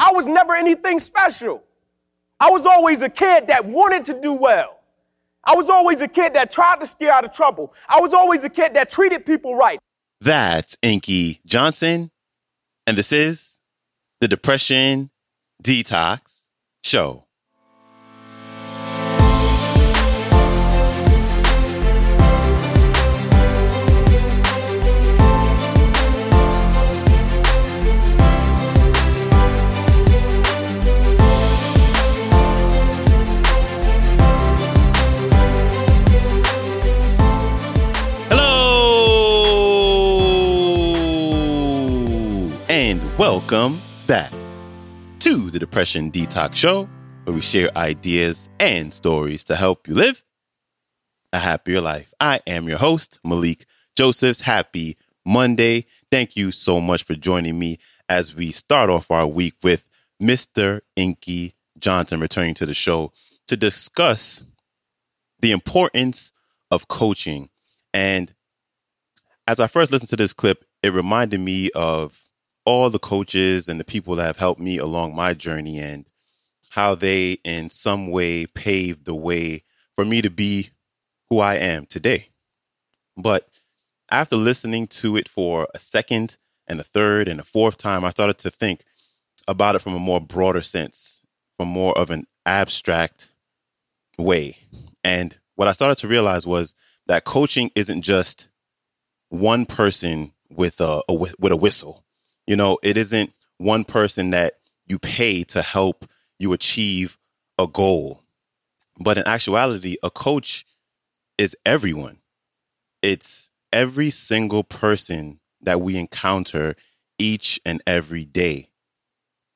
I was never anything special. I was always a kid that wanted to do well. I was always a kid that tried to steer out of trouble. I was always a kid that treated people right. That's Inky Johnson, and this is the Depression Detox Show. Welcome back to the Depression Detox Show, where we share ideas and stories to help you live a happier life. I am your host, Malikee Josephs. Happy Monday. Thank you so much for joining me as we start off our week with Mr. Inky Johnson returning to the show to discuss the importance of coaching. And as I first listened to this clip, it reminded me of all the coaches and the people that have helped me along my journey and how they in some way paved the way for me to be who I am today. But after listening to it for a second and a third and a fourth time, I started to think about it from a more broader sense, from more of an abstract way. And what I started to realize was that coaching isn't just one person with a, a with a whistle. You know, it isn't one person that you pay to help you achieve a goal. But in actuality, a coach is everyone. It's every single person that we encounter each and every day.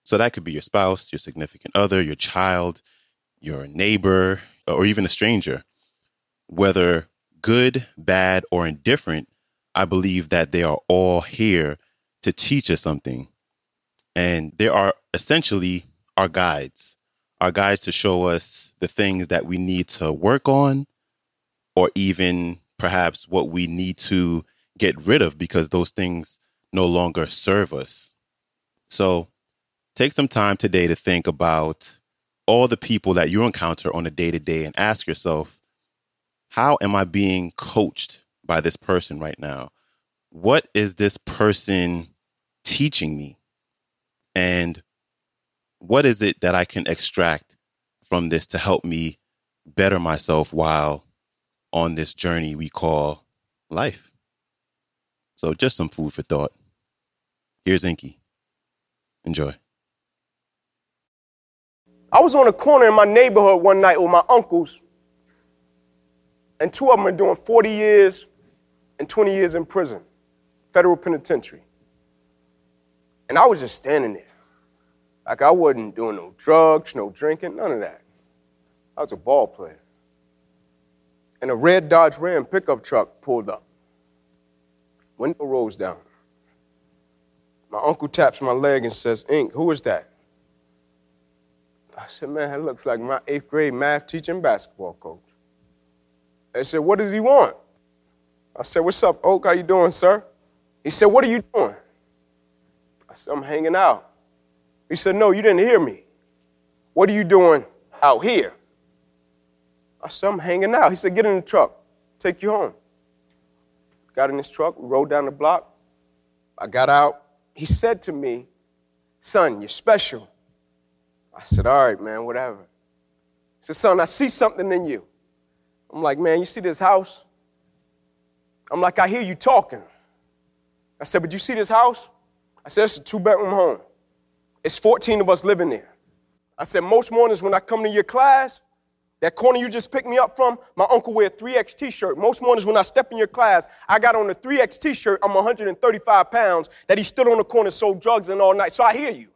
So that could be your spouse, your significant other, your child, your neighbor, or even a stranger. Whether good, bad, or indifferent, I believe that they are all here to teach us something. And they are essentially our guides, our guides to show us the things that we need to work on, or even perhaps what we need to get rid of because those things no longer serve us. So take some time today to think about all the people that you encounter on a day to day and ask yourself, how am I being coached by this person right now? What is this person teaching me? And what is it that I can extract from this to help me better myself while on this journey we call life? So, just some food for thought. Here's Inky. Enjoy. I was on a corner in my neighborhood one night with my uncles, and two of them are doing 40 years and 20 years in prison, federal penitentiary. And I was just standing there. Like I wasn't doing no drugs, no drinking, none of that. I was a ball player. And a red Dodge Ram pickup truck pulled up. Window rolls down. My uncle taps my leg and says, Ink, who is that? I said, man, that looks like my eighth grade math teacher and basketball coach. They said, what does he want? I said, what's up, Oak? How you doing, sir? He said, what are you doing? I said, I'm hanging out. He said, No, you didn't hear me. What are you doing out here? I said, I'm hanging out. He said, Get in the truck, take you home. Got in his truck, we rode down the block. I got out. He said to me, Son, you're special. I said, All right, man, whatever. He said, Son, I see something in you. I'm like, Man, you see this house? I'm like, I hear you talking. I said, But you see this house? I said, it's a two bedroom home. It's 14 of us living there. I said, most mornings when I come to your class, that corner you just picked me up from, my uncle wear a 3X t-shirt. Most mornings when I step in your class, I got on a 3X t-shirt. I'm 135 pounds that he stood on the corner, sold drugs and all night. So I hear you.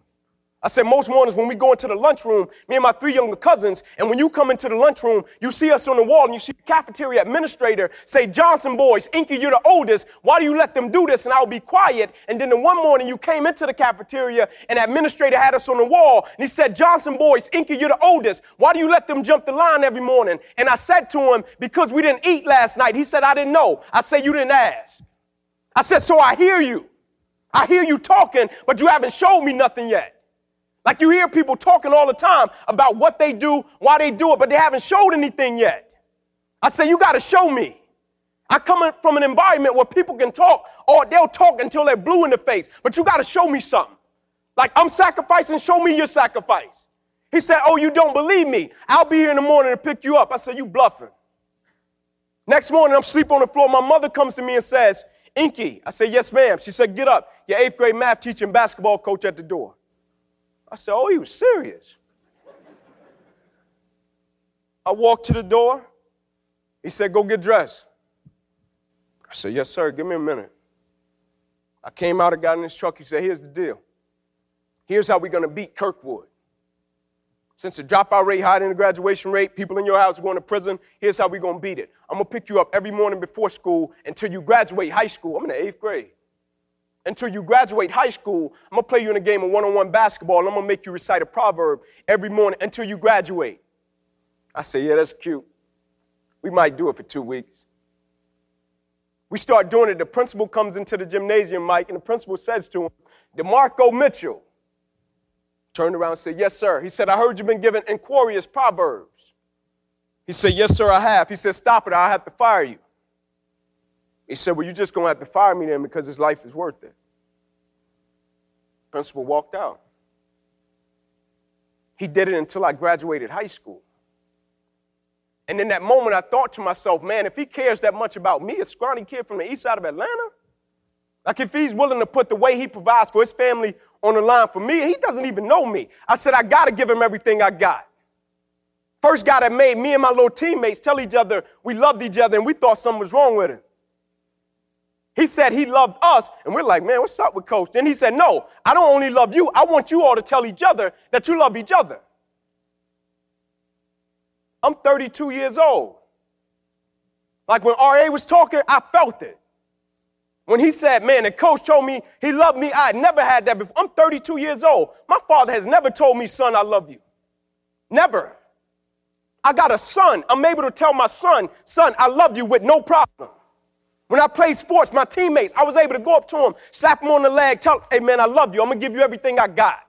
I said, most mornings when we go into the lunchroom, me and my three younger cousins, and when you come into the lunchroom, you see us on the wall and you see the cafeteria administrator say, Johnson boys, Inky, you're the oldest. Why do you let them do this? And I'll be quiet. And then the one morning you came into the cafeteria and the administrator had us on the wall and he said, Johnson boys, Inky, you're the oldest. Why do you let them jump the line every morning? And I said to him, because we didn't eat last night. He said, I didn't know. I said, you didn't ask. I said, so I hear you. I hear you talking, but you haven't showed me nothing yet. Like you hear people talking all the time about what they do, why they do it, but they haven't showed anything yet. I say, you got to show me. I come from an environment where people can talk, or they'll talk until they're blue in the face, but you got to show me something. Like I'm sacrificing, show me your sacrifice. He said, Oh, you don't believe me? I'll be here in the morning to pick you up. I said, You bluffing. Next morning, I'm sleeping on the floor. My mother comes to me and says, Inky. I said, Yes, ma'am. She said, Get up. Your eighth grade math teacher and basketball coach at the door. I said, Oh, he was serious. I walked to the door. He said, Go get dressed. I said, Yes, sir. Give me a minute. I came out and got in his truck. He said, Here's the deal. Here's how we're going to beat Kirkwood. Since the dropout rate higher than the graduation rate, people in your house are going to prison. Here's how we're going to beat it. I'm going to pick you up every morning before school until you graduate high school. I'm in the eighth grade. Until you graduate high school, I'm to play you in a game of one on one basketball and I'm to make you recite a proverb every morning until you graduate. I say, Yeah, that's cute. We might do it for two weeks. We start doing it. The principal comes into the gymnasium, Mike, and the principal says to him, DeMarco Mitchell, Turned around and said, Yes, sir. He said, I heard you've been given inquarious proverbs. He said, Yes, sir, I have. He said, Stop it, I'll have to fire you. He said, Well, you're just going to have to fire me then because his life is worth it. Principal walked out. He did it until I graduated high school. And in that moment, I thought to myself, man, if he cares that much about me, a scrawny kid from the east side of Atlanta, like if he's willing to put the way he provides for his family on the line for me, he doesn't even know me. I said, I got to give him everything I got. First guy that made me and my little teammates tell each other we loved each other and we thought something was wrong with him. He said he loved us, and we're like, man, what's up with Coach? Then he said, no, I don't only love you, I want you all to tell each other that you love each other. I'm 32 years old. Like when RA was talking, I felt it. When he said, man, the coach told me he loved me, I never had that before. I'm 32 years old. My father has never told me, son, I love you. Never. I got a son. I'm able to tell my son, son, I love you with no problem. When I played sports, my teammates, I was able to go up to them, slap them on the leg, tell, hey man, I love you. I'm gonna give you everything I got.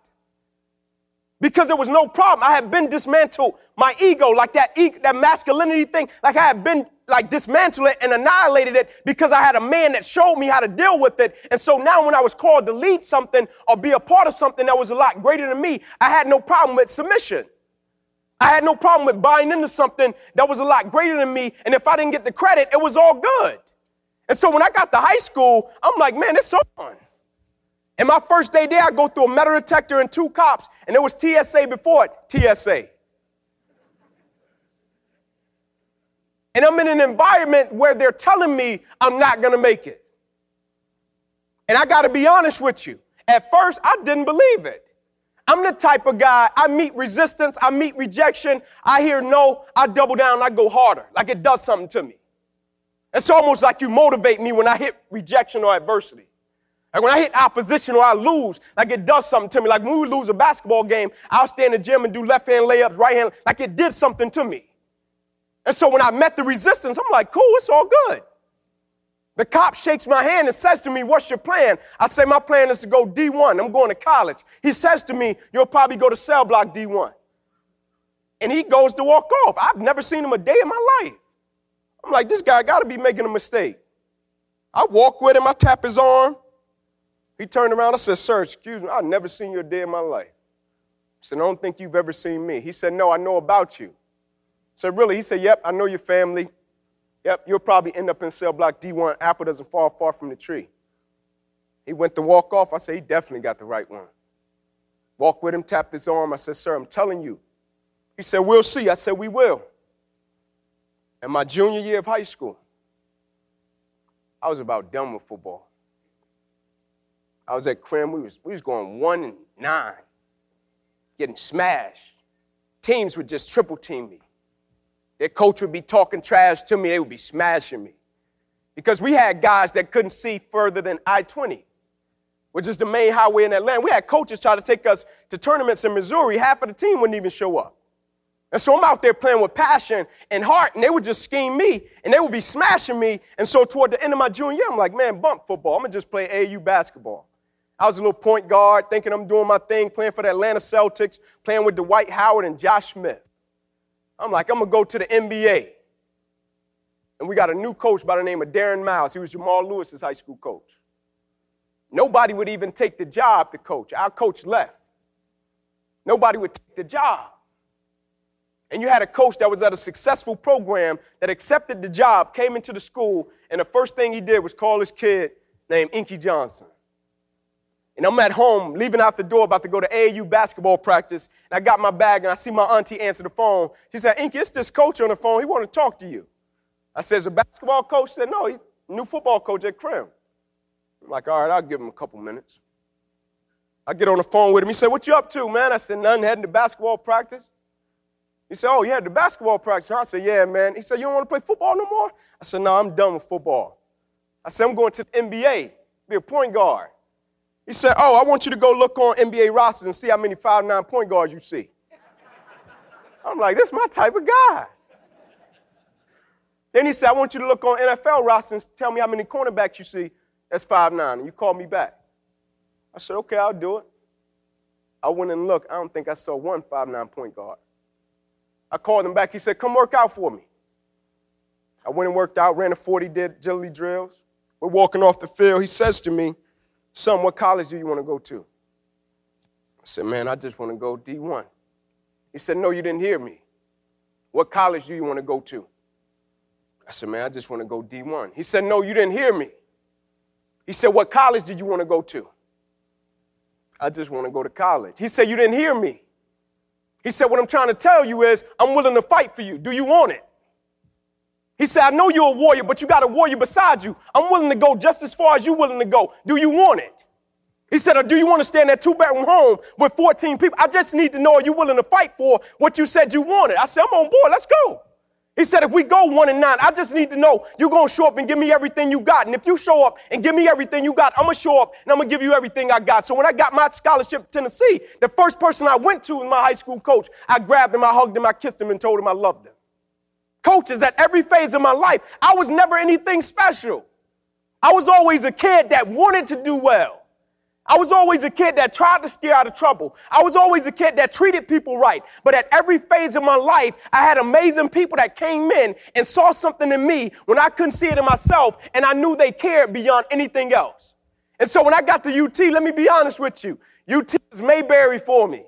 Because there was no problem. I had been dismantled my ego, like that, e- that masculinity thing, like I had been like dismantled it and annihilated it because I had a man that showed me how to deal with it. And so now when I was called to lead something or be a part of something that was a lot greater than me, I had no problem with submission. I had no problem with buying into something that was a lot greater than me. And if I didn't get the credit, it was all good. And so when I got to high school, I'm like, man, it's on. And my first day there, I go through a metal detector and two cops, and it was TSA before it, TSA. And I'm in an environment where they're telling me I'm not gonna make it. And I gotta be honest with you. At first, I didn't believe it. I'm the type of guy, I meet resistance, I meet rejection, I hear no, I double down, I go harder, like it does something to me. It's almost like you motivate me when I hit rejection or adversity. Like when I hit opposition or I lose, like it does something to me. Like when we lose a basketball game, I'll stay in the gym and do left hand layups, right hand, like it did something to me. And so when I met the resistance, I'm like, cool, it's all good. The cop shakes my hand and says to me, What's your plan? I say, My plan is to go D1. I'm going to college. He says to me, You'll probably go to cell block D1. And he goes to walk off. I've never seen him a day in my life. I'm like, This guy got to be making a mistake. I walk with him, I tap his arm. He turned around. I said, Sir, excuse me, I've never seen you a day in my life. I said, I don't think you've ever seen me. He said, No, I know about you said, Really? He said, Yep, I know your family. Yep, you'll probably end up in cell block D1. Apple doesn't fall far from the tree. He went to walk off. I said, He definitely got the right one. Walked with him, tapped his arm. I said, Sir, I'm telling you. He said, We'll see. I said, We will. In my junior year of high school, I was about done with football. I was at Crim. We was, we was going one and nine, getting smashed. Teams would just triple team me. Their coach would be talking trash to me, they would be smashing me. Because we had guys that couldn't see further than I 20, which is the main highway in Atlanta. We had coaches try to take us to tournaments in Missouri. Half of the team wouldn't even show up. And so I'm out there playing with passion and heart, and they would just scheme me, and they would be smashing me. And so toward the end of my junior year, I'm like, man, bump football. I'm gonna just play AAU basketball. I was a little point guard, thinking I'm doing my thing, playing for the Atlanta Celtics, playing with Dwight Howard and Josh Smith. I'm like, I'm gonna go to the NBA. And we got a new coach by the name of Darren Miles. He was Jamal Lewis's high school coach. Nobody would even take the job to coach. Our coach left. Nobody would take the job. And you had a coach that was at a successful program that accepted the job, came into the school, and the first thing he did was call his kid named Inky Johnson. And I'm at home, leaving out the door, about to go to AAU basketball practice. And I got my bag, and I see my auntie answer the phone. She said, Inky, it's this coach on the phone. He want to talk to you. I said, a basketball coach? She said, no, he new football coach at Crim. I'm like, all right, I'll give him a couple minutes. I get on the phone with him. He said, what you up to, man? I said, nothing, heading to basketball practice. He said, oh, you had the basketball practice. I said, yeah, man. He said, you don't want to play football no more? I said, no, I'm done with football. I said, I'm going to the NBA, be a point guard. He said, Oh, I want you to go look on NBA rosters and see how many five nine point guards you see. I'm like, this is my type of guy. Then he said, I want you to look on NFL rosters and tell me how many cornerbacks you see that's five nine. And you call me back. I said, okay, I'll do it. I went and looked. I don't think I saw one five nine point guard. I called him back. He said, come work out for me. I went and worked out, ran a 40, did agility drills. We're walking off the field. He says to me, Son, what college do you want to go to? I said, Man, I just want to go D1. He said, No, you didn't hear me. What college do you want to go to? I said, Man, I just want to go D1. He said, No, you didn't hear me. He said, What college did you want to go to? I just want to go to college. He said, You didn't hear me. He said, What I'm trying to tell you is, I'm willing to fight for you. Do you want it? He said, I know you're a warrior, but you got a warrior beside you. I'm willing to go just as far as you're willing to go. Do you want it? He said, do you want to stay in that two bedroom home with 14 people? I just need to know, are you willing to fight for what you said you wanted? I said, I'm on board. Let's go. He said, if we go one and nine, I just need to know you're going to show up and give me everything you got. And if you show up and give me everything you got, I'm going to show up and I'm going to give you everything I got. So when I got my scholarship to Tennessee, the first person I went to was my high school coach. I grabbed him, I hugged him, I kissed him, and told him I loved him coaches at every phase of my life. I was never anything special. I was always a kid that wanted to do well. I was always a kid that tried to steer out of trouble. I was always a kid that treated people right. But at every phase of my life, I had amazing people that came in and saw something in me when I couldn't see it in myself, and I knew they cared beyond anything else. And so when I got to UT, let me be honest with you, UT is Mayberry for me.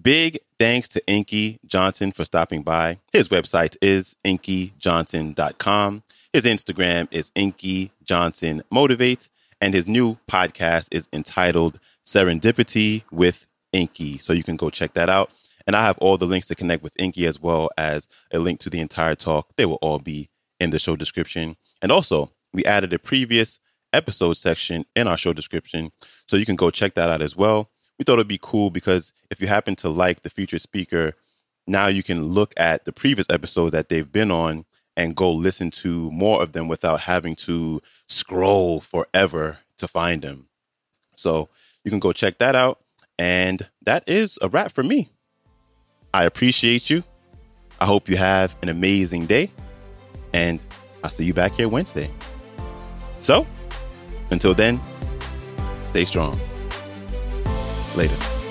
Big thanks to Inky Johnson for stopping by. His website is inkyjohnson.com. His Instagram is Inky Johnson Motivates, and his new podcast is entitled Serendipity with Inky. So you can go check that out. And I have all the links to connect with Inky as well as a link to the entire talk. They will all be in the show description. And also, we added a previous episode section in our show description. So you can go check that out as well we thought it'd be cool because if you happen to like the featured speaker, now you can look at the previous episode that they've been on and go listen to more of them without having to scroll forever to find them. So you can go check that out. And that is a wrap for me. I appreciate you. I hope you have an amazing day. And I'll see you back here Wednesday. So until then, stay strong. Later.